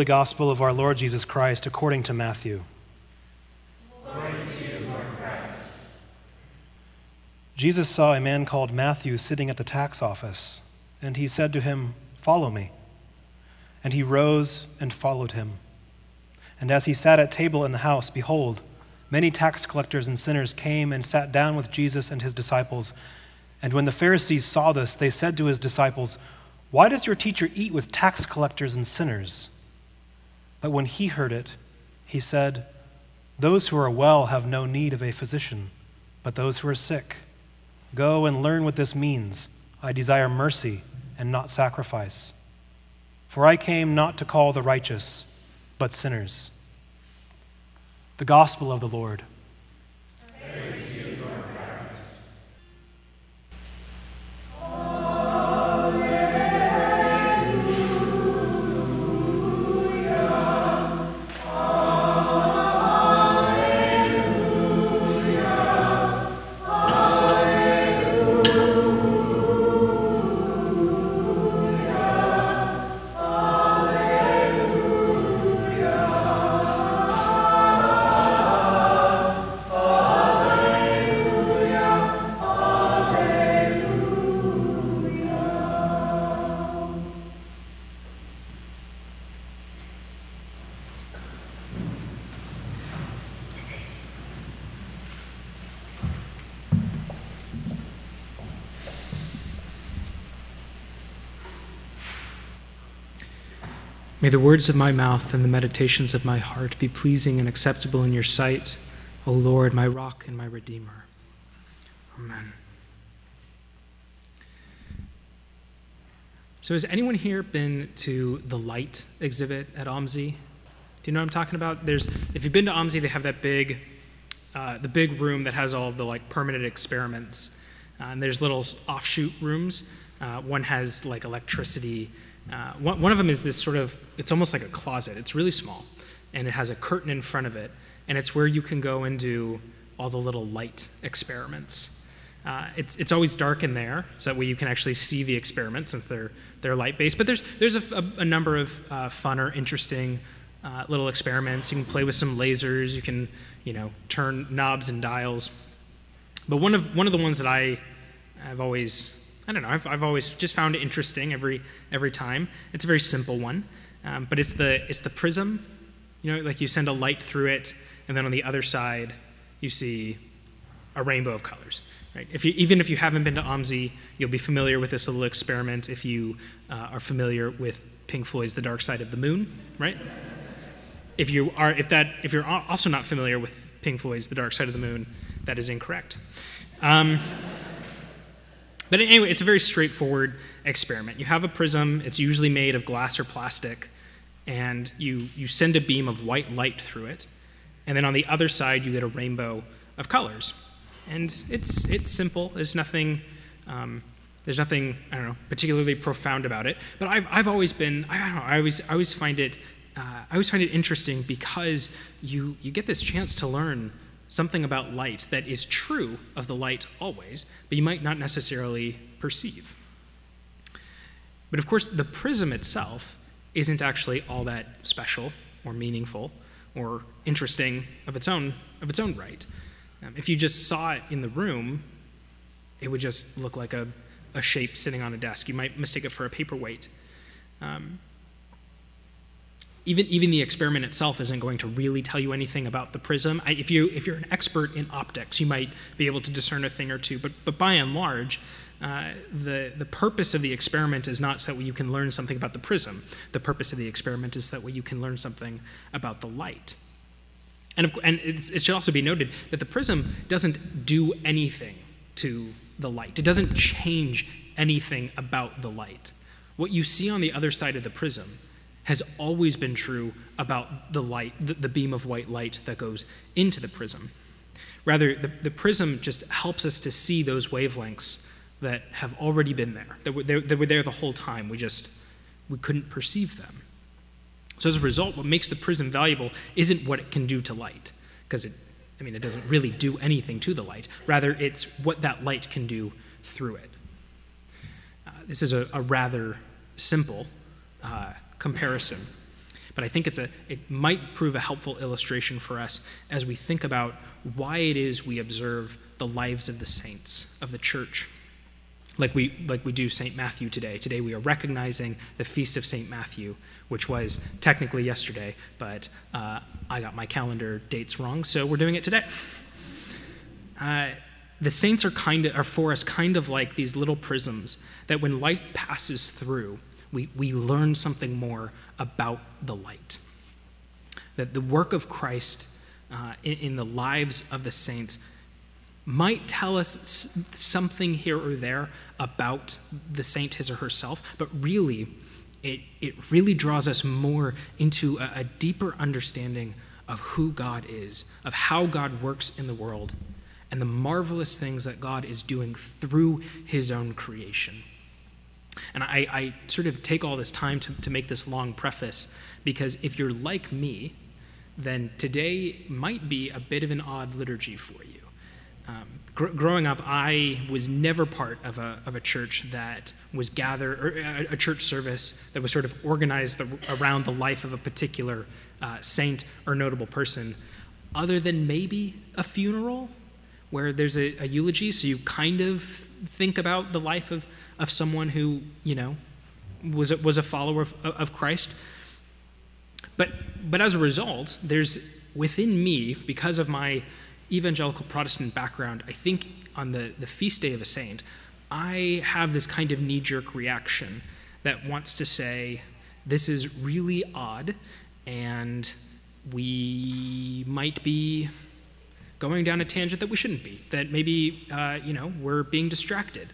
Holy Gospel of our Lord Jesus Christ according to Matthew. To you. Jesus saw a man called Matthew sitting at the tax office, and he said to him, Follow me. And he rose and followed him. And as he sat at table in the house, behold, many tax collectors and sinners came and sat down with Jesus and his disciples. And when the Pharisees saw this, they said to his disciples, Why does your teacher eat with tax collectors and sinners? But when he heard it, he said, Those who are well have no need of a physician, but those who are sick. Go and learn what this means. I desire mercy and not sacrifice. For I came not to call the righteous, but sinners. The Gospel of the Lord. May the words of my mouth and the meditations of my heart be pleasing and acceptable in your sight, O Lord, my rock and my redeemer. Amen. So, has anyone here been to the light exhibit at OMSI? Do you know what I'm talking about? There's, if you've been to OMSI, they have that big, uh, the big room that has all of the like permanent experiments, uh, and there's little offshoot rooms. Uh, one has like electricity uh, one, one of them is this sort of, it's almost like a closet. It's really small, and it has a curtain in front of it, and it's where you can go and do all the little light experiments. Uh, it's, it's always dark in there, so that way you can actually see the experiment since they're, they're light based. But there's, there's a, a, a number of uh, fun or interesting uh, little experiments. You can play with some lasers, you can you know, turn knobs and dials. But one of, one of the ones that I have always I don't know. I've, I've always just found it interesting every every time. It's a very simple one, um, but it's the it's the prism. You know, like you send a light through it, and then on the other side, you see a rainbow of colors. Right? If you, even if you haven't been to OMSI, you'll be familiar with this little experiment. If you uh, are familiar with Pink Floyd's "The Dark Side of the Moon," right? If you are, if that, if you're also not familiar with Pink Floyd's "The Dark Side of the Moon," that is incorrect. Um, but anyway, it's a very straightforward experiment. You have a prism, it's usually made of glass or plastic, and you, you send a beam of white light through it, and then on the other side, you get a rainbow of colors. And it's, it's simple, there's nothing. Um, there's nothing, I don't know, particularly profound about it. But I've, I've always been, I don't know, I always, I always find it, uh, I always find it interesting because you, you get this chance to learn something about light that is true of the light always, but you might not necessarily perceive. But of course, the prism itself isn't actually all that special or meaningful or interesting of its own, of its own right. Um, if you just saw it in the room, it would just look like a, a shape sitting on a desk. You might mistake it for a paperweight. Um, even, even the experiment itself isn't going to really tell you anything about the prism. I, if, you, if you're an expert in optics, you might be able to discern a thing or two, but, but by and large, uh, the, the purpose of the experiment is not so that you can learn something about the prism. The purpose of the experiment is that way you can learn something about the light. And, of, and it should also be noted that the prism doesn't do anything to the light, it doesn't change anything about the light. What you see on the other side of the prism has always been true about the light, the, the beam of white light that goes into the prism. Rather, the, the prism just helps us to see those wavelengths that have already been there, that were, that were there the whole time. We just we couldn't perceive them. So as a result, what makes the prism valuable isn't what it can do to light, because it, I mean, it doesn't really do anything to the light. Rather, it's what that light can do through it. Uh, this is a, a rather simple uh, comparison. But I think it's a, it might prove a helpful illustration for us as we think about why it is we observe the lives of the saints of the church. Like we, like we do St. Matthew today. Today we are recognizing the feast of St. Matthew, which was technically yesterday, but uh, I got my calendar dates wrong, so we're doing it today. Uh, the saints are kind of are for us kind of like these little prisms that when light passes through, we, we learn something more about the light. That the work of Christ uh, in, in the lives of the saints might tell us something here or there about the saint, his or herself, but really, it, it really draws us more into a, a deeper understanding of who God is, of how God works in the world, and the marvelous things that God is doing through his own creation. And I, I sort of take all this time to, to make this long preface because if you're like me, then today might be a bit of an odd liturgy for you. Um, gr- growing up, I was never part of a, of a church that was gathered, or a, a church service that was sort of organized the, around the life of a particular uh, saint or notable person, other than maybe a funeral where there's a, a eulogy, so you kind of think about the life of, of someone who, you know, was a, was a follower of, of Christ. But, but as a result, there's within me, because of my evangelical Protestant background, I think on the, the feast day of a saint, I have this kind of knee jerk reaction that wants to say, this is really odd, and we might be going down a tangent that we shouldn't be, that maybe, uh, you know, we're being distracted.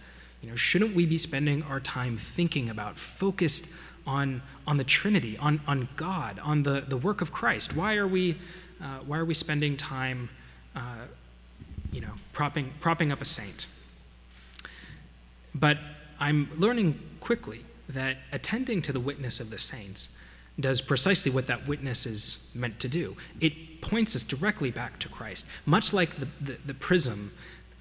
You know, shouldn't we be spending our time thinking about, focused on, on the Trinity, on, on God, on the, the work of Christ? Why are we, uh, why are we spending time uh, you know, propping, propping up a saint. But I'm learning quickly that attending to the witness of the saints does precisely what that witness is meant to do. It points us directly back to Christ. Much like the, the, the prism,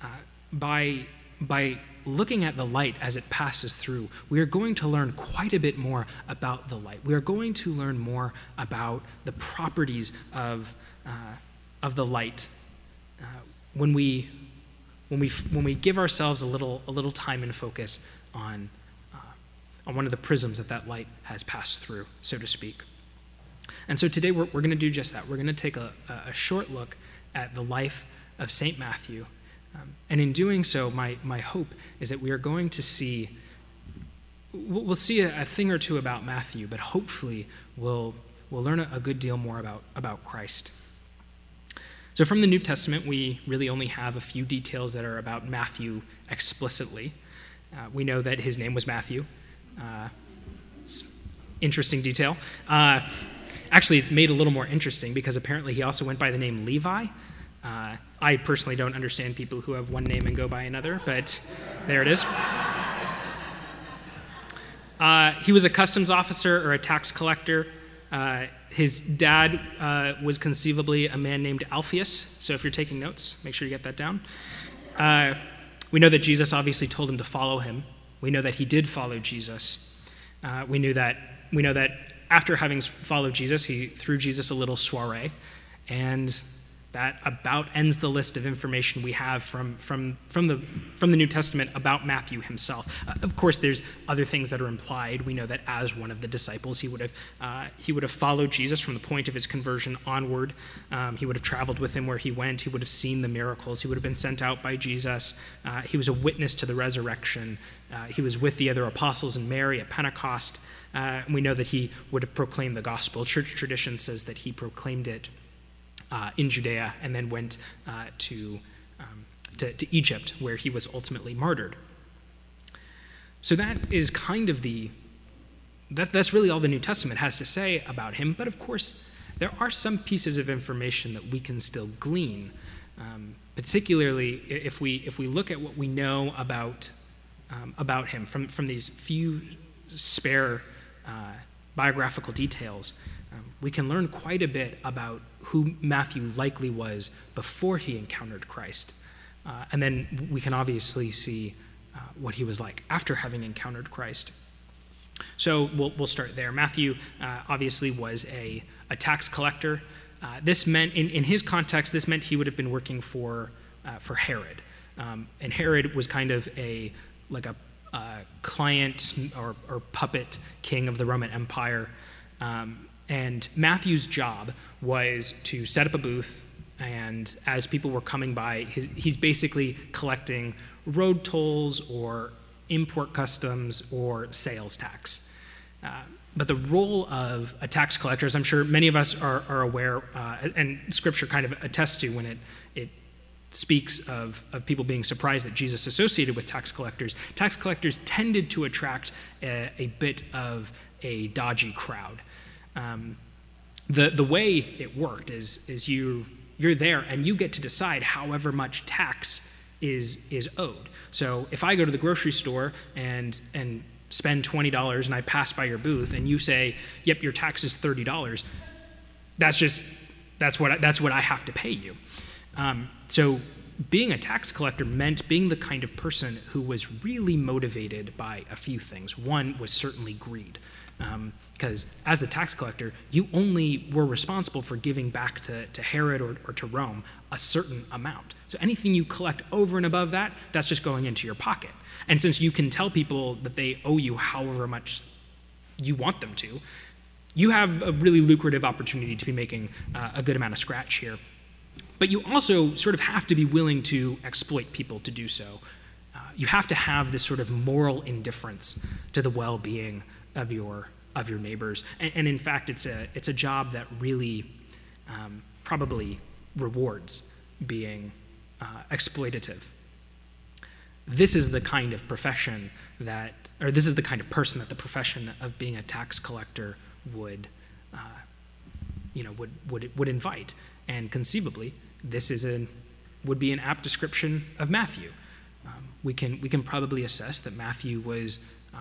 uh, by, by looking at the light as it passes through, we are going to learn quite a bit more about the light. We are going to learn more about the properties of, uh, of the light uh, when we when we when we give ourselves a little a little time and focus on uh, on one of the prisms that that light has passed through, so to speak. And so today we're, we're going to do just that. We're going to take a, a short look at the life of St. Matthew. Um, and in doing so, my, my hope is that we are going to see, we'll see a, a thing or two about Matthew, but hopefully we'll, we'll learn a, a good deal more about, about Christ. So, from the New Testament, we really only have a few details that are about Matthew explicitly. Uh, we know that his name was Matthew. Uh, interesting detail. Uh, actually, it's made a little more interesting because apparently he also went by the name Levi. Uh, I personally don't understand people who have one name and go by another, but there it is. Uh, he was a customs officer or a tax collector. Uh, his dad uh, was conceivably a man named Alphaeus, so if you're taking notes, make sure you get that down. Uh, we know that Jesus obviously told him to follow him. We know that he did follow Jesus. Uh, we knew that we know that after having followed Jesus, he threw Jesus a little soiree, and that about ends the list of information we have from, from, from, the, from the New Testament about Matthew himself. Uh, of course, there's other things that are implied. We know that as one of the disciples, he would have, uh, he would have followed Jesus from the point of his conversion onward. Um, he would have traveled with him where he went. He would have seen the miracles. He would have been sent out by Jesus. Uh, he was a witness to the resurrection. Uh, he was with the other apostles and Mary at Pentecost. Uh, we know that he would have proclaimed the gospel. Church tradition says that he proclaimed it in Judea and then went uh, to, um, to, to Egypt, where he was ultimately martyred. So that is kind of the, that, that's really all the New Testament has to say about him. But of course, there are some pieces of information that we can still glean, um, particularly if we, if we look at what we know about, um, about him from, from these few spare uh, biographical details. Um, we can learn quite a bit about who Matthew likely was before he encountered Christ. Uh, and then we can obviously see uh, what he was like after having encountered Christ. So we'll, we'll start there. Matthew uh, obviously was a, a tax collector. Uh, this meant, in, in his context, this meant he would have been working for, uh, for Herod. Um, and Herod was kind of a, like a uh, client or, or, puppet king of the Roman Empire. Um, and Matthew's job was to set up a booth, and as people were coming by, he's, basically collecting road tolls or import customs or sales tax. Uh, but the role of a tax collector, as I'm sure many of us are, are aware, uh, and Scripture kind of attests to when it, it speaks of, of people being surprised that Jesus associated with tax collectors, tax collectors tended to attract a, a bit of a dodgy crowd. Um, the, the way it worked is, is you, you're there and you get to decide however much tax is, is owed. So if I go to the grocery store and, and spend $20 and I pass by your booth and you say, yep, your tax is $30, that's just, that's what I, that's what I have to pay you. Um, so being a tax collector meant being the kind of person who was really motivated by a few things. One was certainly greed. Because um, as the tax collector, you only were responsible for giving back to, to Herod or, or to Rome a certain amount. So anything you collect over and above that, that's just going into your pocket. And since you can tell people that they owe you however much you want them to, you have a really lucrative opportunity to be making uh, a good amount of scratch here. But you also sort of have to be willing to exploit people to do so. Uh, you have to have this sort of moral indifference to the well being of your, of your neighbors. And, and, in fact, it's a, it's a job that really um, probably rewards being uh, exploitative. This is the kind of profession that, or this is the kind of person that the profession of being a tax collector would, uh, you know, would, would, would invite. And conceivably, this is an, would be an apt description of Matthew. Um, we, can, we can probably assess that Matthew was uh,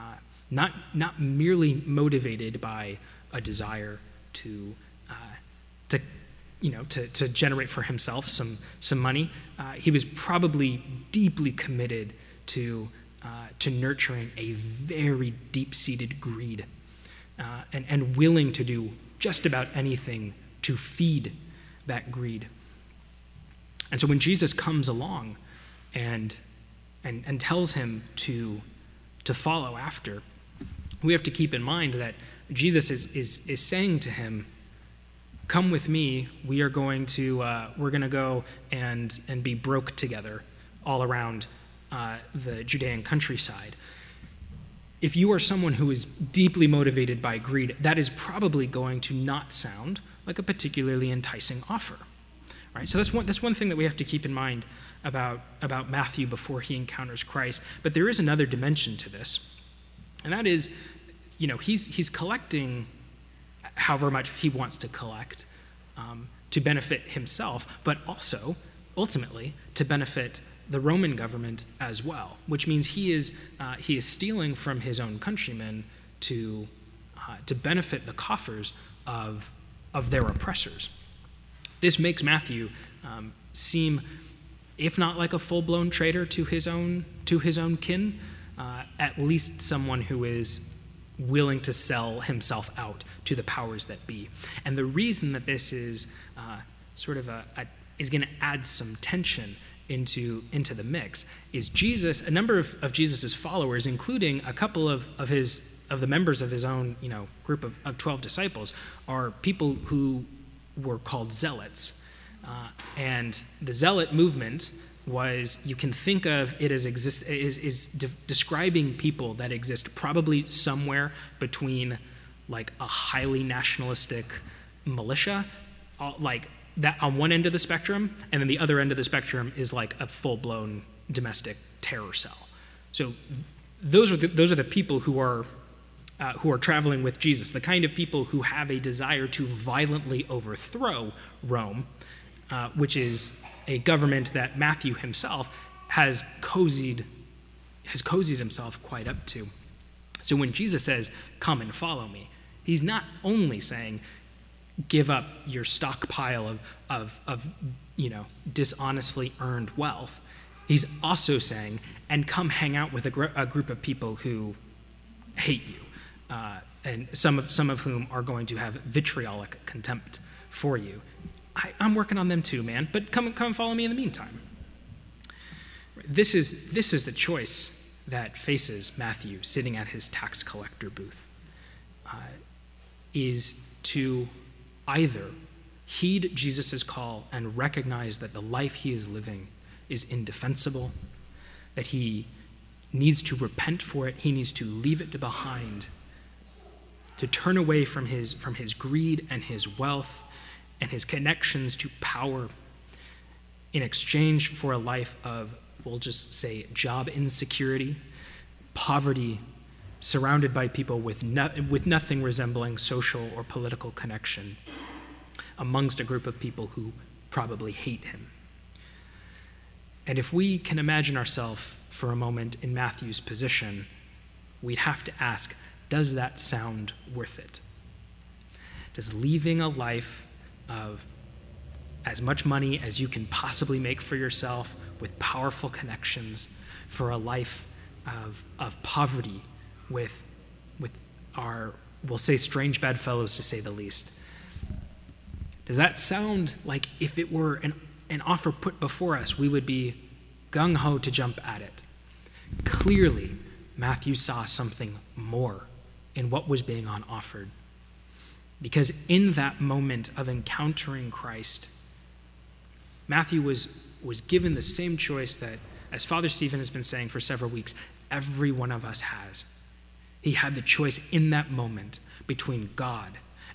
not, not merely motivated by a desire to, uh, to, you know, to, to generate for himself some, some money. Uh, he was probably deeply committed to, uh, to nurturing a very deep seated greed uh, and, and willing to do just about anything to feed that greed. And so when Jesus comes along and, and, and tells him to, to follow after, we have to keep in mind that Jesus is, is, is saying to him, Come with me, we are going to, uh, we're going to go and, and be broke together all around uh, the Judean countryside. If you are someone who is deeply motivated by greed, that is probably going to not sound like a particularly enticing offer. Right? So that's one, that's one thing that we have to keep in mind about, about Matthew before he encounters Christ. But there is another dimension to this, and that is, you know, he's, he's collecting however much he wants to collect um, to benefit himself, but also, ultimately, to benefit the Roman government as well, which means he is, uh, he is stealing from his own countrymen to, uh, to benefit the coffers of, of their oppressors. This makes Matthew um, seem, if not like a full blown traitor to his own, to his own kin, uh, at least someone who is willing to sell himself out to the powers that be. And the reason that this is uh, sort of a, a is going to add some tension into, into the mix is Jesus, a number of, of Jesus' followers, including a couple of, of his of the members of his own you know, group of, of 12 disciples, are people who were called zealots. Uh, and the zealot movement was you can think of it as exist is, is de- describing people that exist probably somewhere between like a highly nationalistic militia uh, like that on one end of the spectrum and then the other end of the spectrum is like a full-blown domestic terror cell. So those are the, those are the people who are uh, who are traveling with Jesus, the kind of people who have a desire to violently overthrow Rome, uh, which is a government that Matthew himself has cozied, has cozied himself quite up to. So when Jesus says, Come and follow me, he's not only saying, Give up your stockpile of, of, of you know, dishonestly earned wealth. He's also saying, and come hang out with a, gr- a group of people who hate you uh, and some of, some of whom are going to have vitriolic contempt for you. I, am working on them too, man, but come, come follow me in the meantime. This is, this is the choice that faces Matthew sitting at his tax collector booth, uh, is to either heed Jesus' call and recognize that the life he is living is indefensible, that he needs to repent for it, he needs to leave it behind, to turn away from his, from his greed and his wealth and his connections to power in exchange for a life of, we'll just say, job insecurity, poverty, surrounded by people with, no, with nothing resembling social or political connection, amongst a group of people who probably hate him. And if we can imagine ourselves for a moment in Matthew's position, we'd have to ask does that sound worth it? Does leaving a life of as much money as you can possibly make for yourself with powerful connections for a life of, of poverty with, with our, we'll say, strange bedfellows to say the least? Does that sound like if it were an an offer put before us, we would be gung ho to jump at it. Clearly, Matthew saw something more in what was being on offered. Because in that moment of encountering Christ, Matthew was, was given the same choice that, as Father Stephen has been saying for several weeks, every one of us has. He had the choice in that moment between God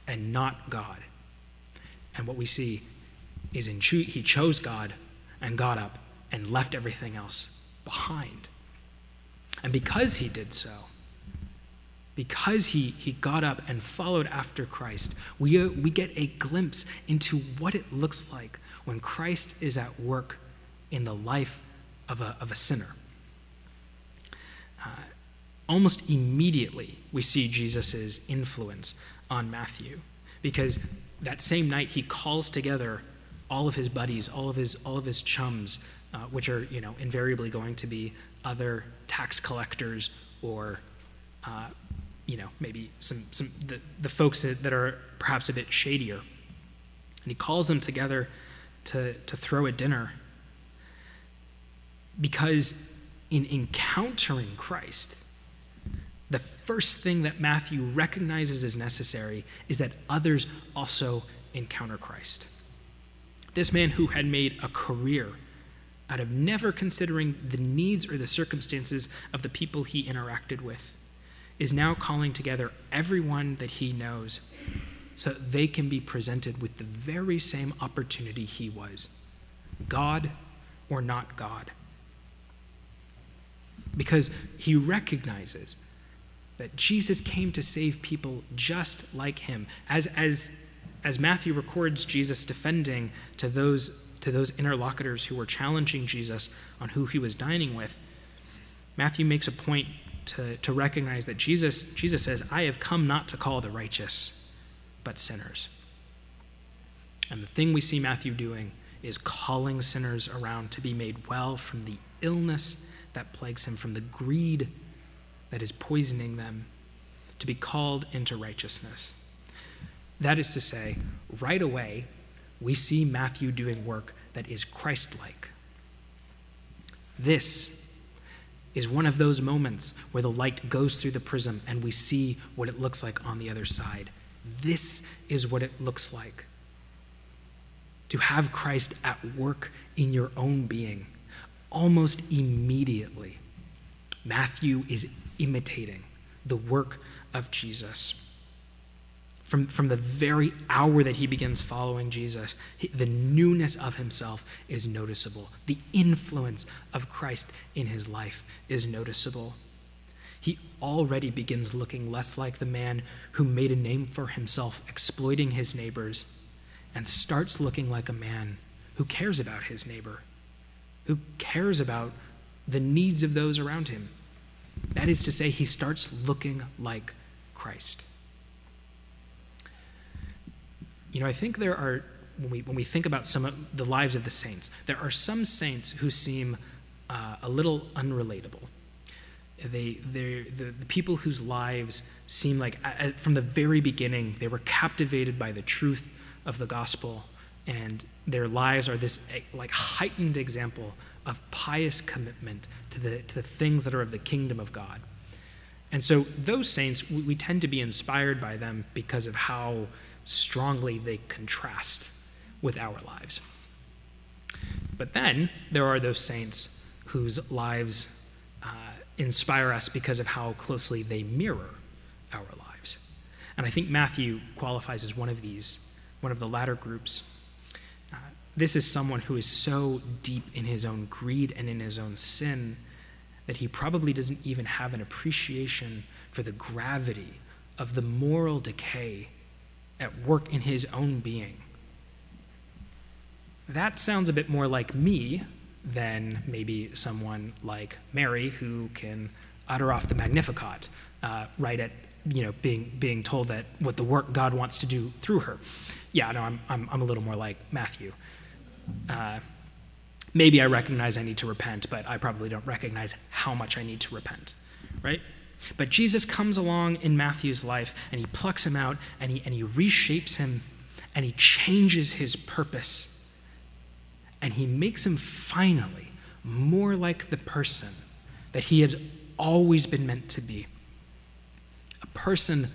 and not God. And what we see is in he chose God and got up and left everything else behind. And because he did so, because he, he got up and followed after Christ, we, uh, we get a glimpse into what it looks like when Christ is at work in the life of a, of a sinner. Uh, almost immediately, we see Jesus' influence on Matthew because that same night he calls together all of his buddies, all of his, all of his chums, uh, which are you know invariably going to be other tax collectors or uh, you know maybe some, some the, the folks that, that are perhaps a bit shadier. And he calls them together to, to throw a dinner because in encountering Christ, the first thing that Matthew recognizes as necessary is that others also encounter Christ. This man who had made a career out of never considering the needs or the circumstances of the people he interacted with is now calling together everyone that he knows so they can be presented with the very same opportunity he was God or not God. Because he recognizes that Jesus came to save people just like him. As, as as Matthew records Jesus defending to those, to those interlocutors who were challenging Jesus on who he was dining with, Matthew makes a point to, to recognize that Jesus, Jesus says, I have come not to call the righteous, but sinners. And the thing we see Matthew doing is calling sinners around to be made well from the illness that plagues him, from the greed that is poisoning them, to be called into righteousness. That is to say, right away, we see Matthew doing work that is Christ like. This is one of those moments where the light goes through the prism and we see what it looks like on the other side. This is what it looks like to have Christ at work in your own being almost immediately. Matthew is imitating the work of Jesus. From, from the very hour that he begins following Jesus, he, the newness of himself is noticeable. The influence of Christ in his life is noticeable. He already begins looking less like the man who made a name for himself exploiting his neighbors and starts looking like a man who cares about his neighbor, who cares about the needs of those around him. That is to say, he starts looking like Christ. You know, I think there are, when we, when we think about some of the lives of the saints, there are some saints who seem uh, a little unrelatable. they, they the, the people whose lives seem like, uh, from the very beginning, they were captivated by the truth of the gospel, and their lives are this like heightened example of pious commitment to the, to the things that are of the kingdom of God. And so those saints, we, we tend to be inspired by them because of how strongly they contrast with our lives. But then there are those saints whose lives uh, inspire us because of how closely they mirror our lives. And I think Matthew qualifies as one of these, one of the latter groups. Uh, this is someone who is so deep in his own greed and in his own sin that he probably doesn't even have an appreciation for the gravity of the moral decay at work in his own being. That sounds a bit more like me than maybe someone like Mary who can utter off the Magnificat uh, right at you know being being told that what the work God wants to do through her. Yeah, no, I'm I'm, I'm a little more like Matthew. Uh, maybe I recognize I need to repent, but I probably don't recognize how much I need to repent, right? But Jesus comes along in Matthew's life and he plucks him out and he, and he reshapes him and he changes his purpose. And he makes him finally more like the person that he had always been meant to be a person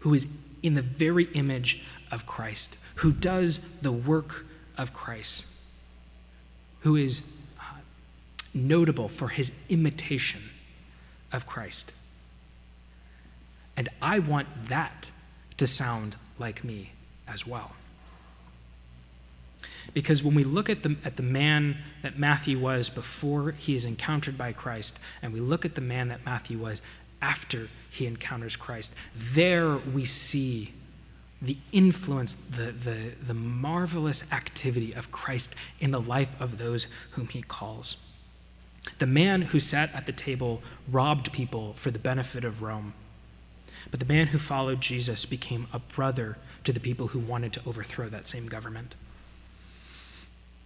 who is in the very image of Christ, who does the work of Christ who is uh, notable for his imitation of Christ. And I want that to sound like me as well. Because when we look at the, at the man that Matthew was before he is encountered by Christ, and we look at the man that Matthew was after he encounters Christ, there we see the influence, the, the, the marvelous activity of Christ in the life of those whom he calls. The man who sat at the table robbed people for the benefit of Rome. But the man who followed Jesus became a brother to the people who wanted to overthrow that same government.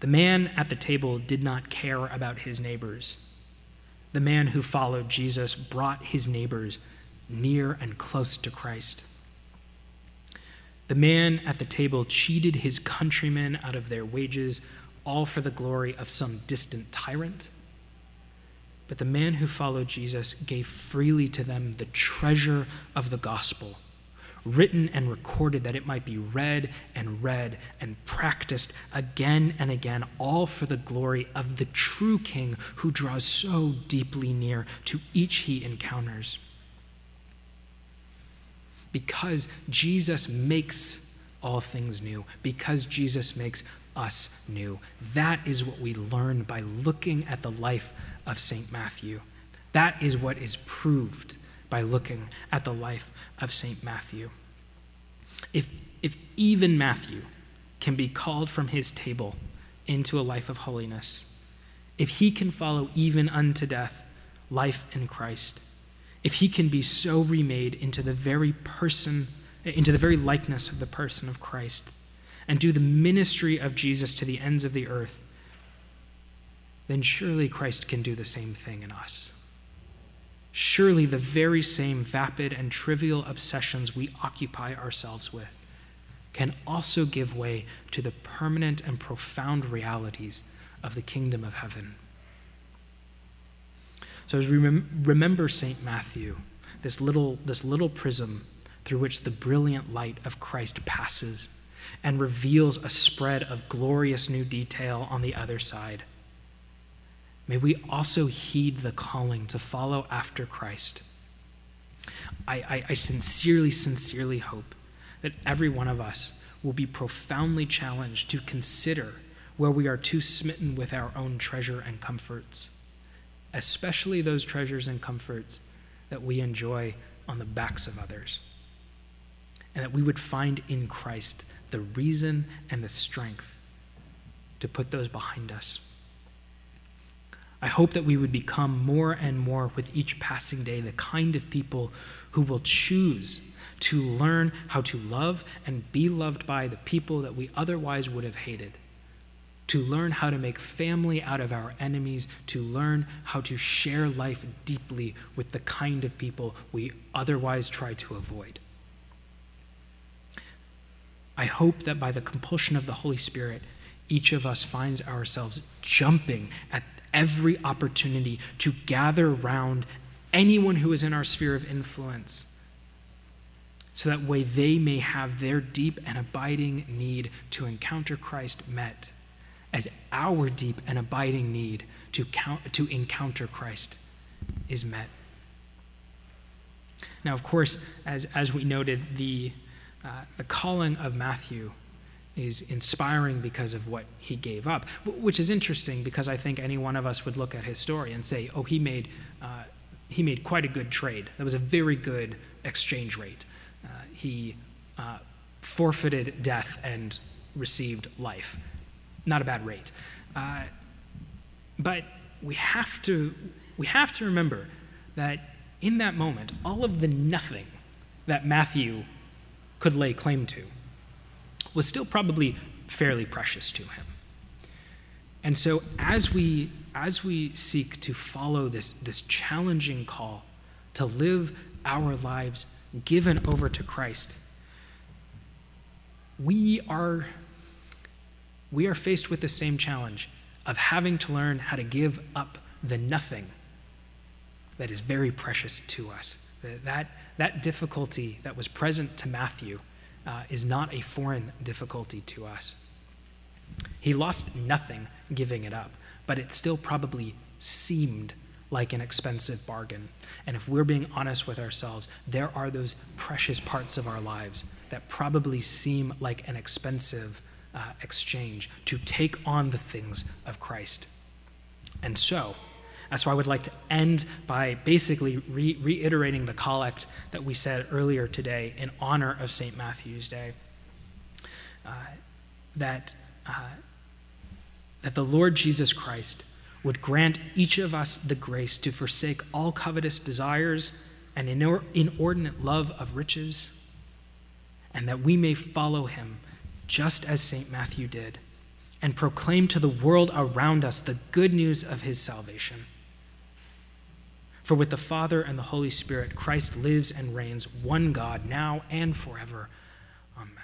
The man at the table did not care about his neighbors. The man who followed Jesus brought his neighbors near and close to Christ. The man at the table cheated his countrymen out of their wages, all for the glory of some distant tyrant. But the man who followed Jesus gave freely to them the treasure of the gospel, written and recorded that it might be read and read and practiced again and again, all for the glory of the true King who draws so deeply near to each he encounters because Jesus makes all things new, because Jesus makes us new. That is what we learn by looking at the life of St. Matthew. That is what is proved by looking at the life of St. Matthew. If, if even Matthew can be called from his table into a life of holiness, if he can follow even unto death life in Christ, if he can be so remade into the very person, into the very likeness of the person of Christ, and do the ministry of Jesus to the ends of the earth, then surely Christ can do the same thing in us. Surely the very same vapid and trivial obsessions we occupy ourselves with can also give way to the permanent and profound realities of the kingdom of heaven. So as we rem- remember St. Matthew, this little, this little prism through which the brilliant light of Christ passes and reveals a spread of glorious new detail on the other side. May we also heed the calling to follow after Christ. I, I, I, sincerely, sincerely hope that every one of us will be profoundly challenged to consider where we are too smitten with our own treasure and comforts especially those treasures and comforts that we enjoy on the backs of others. And that we would find in Christ the reason and the strength to put those behind us. I hope that we would become more and more with each passing day the kind of people who will choose to learn how to love and be loved by the people that we otherwise would have hated to learn how to make family out of our enemies, to learn how to share life deeply with the kind of people we otherwise try to avoid. I hope that by the compulsion of the Holy Spirit, each of us finds ourselves jumping at every opportunity to gather round anyone who is in our sphere of influence so that way they may have their deep and abiding need to encounter Christ met as our deep and abiding need to, count, to encounter Christ is met. Now, of course, as, as we noted, the, uh, the calling of Matthew is inspiring because of what he gave up, which is interesting because I think any one of us would look at his story and say, oh, he made, uh, he made quite a good trade. That was a very good exchange rate. Uh, he uh, forfeited death and received life. Not a bad rate. Uh, but we have, to, we have to remember that in that moment, all of the nothing that Matthew could lay claim to was still probably fairly precious to him. And so as we as we seek to follow this, this challenging call to live our lives given over to Christ, we are, we are faced with the same challenge of having to learn how to give up the nothing that is very precious to us. That, that difficulty that was present to Matthew uh, is not a foreign difficulty to us. He lost nothing giving it up, but it still probably seemed like an expensive bargain. And if we're being honest with ourselves, there are those precious parts of our lives that probably seem like an expensive uh, exchange to take on the things of Christ. And so, that's why I would like to end by basically re- reiterating the collect that we said earlier today in honor of St. Matthew's Day. Uh, that, uh, that the Lord Jesus Christ would grant each of us the grace to forsake all covetous desires and inordinate love of riches, and that we may follow him just as St. Matthew did, and proclaim to the world around us the good news of his salvation. For with the Father and the Holy Spirit, Christ lives and reigns, one God, now and forever. Amen.